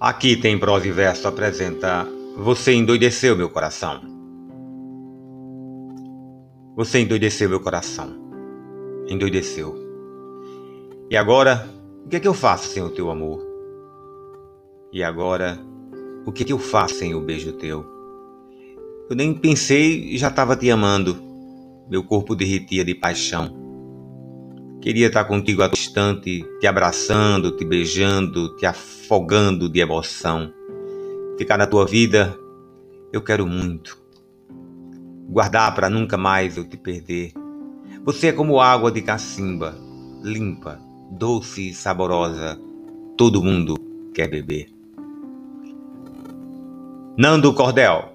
Aqui tem prosa e verso apresenta Você endoideceu meu coração. Você endoideceu meu coração. Endoideceu. E agora, o que é que eu faço sem o teu amor? E agora, o que é que eu faço sem o beijo teu? Eu nem pensei e já estava te amando. Meu corpo derretia de paixão. Queria estar contigo a distante, te abraçando, te beijando, te afogando de emoção. Ficar na tua vida, eu quero muito. Guardar para nunca mais eu te perder. Você é como água de cacimba, limpa, doce e saborosa. Todo mundo quer beber. Nando Cordel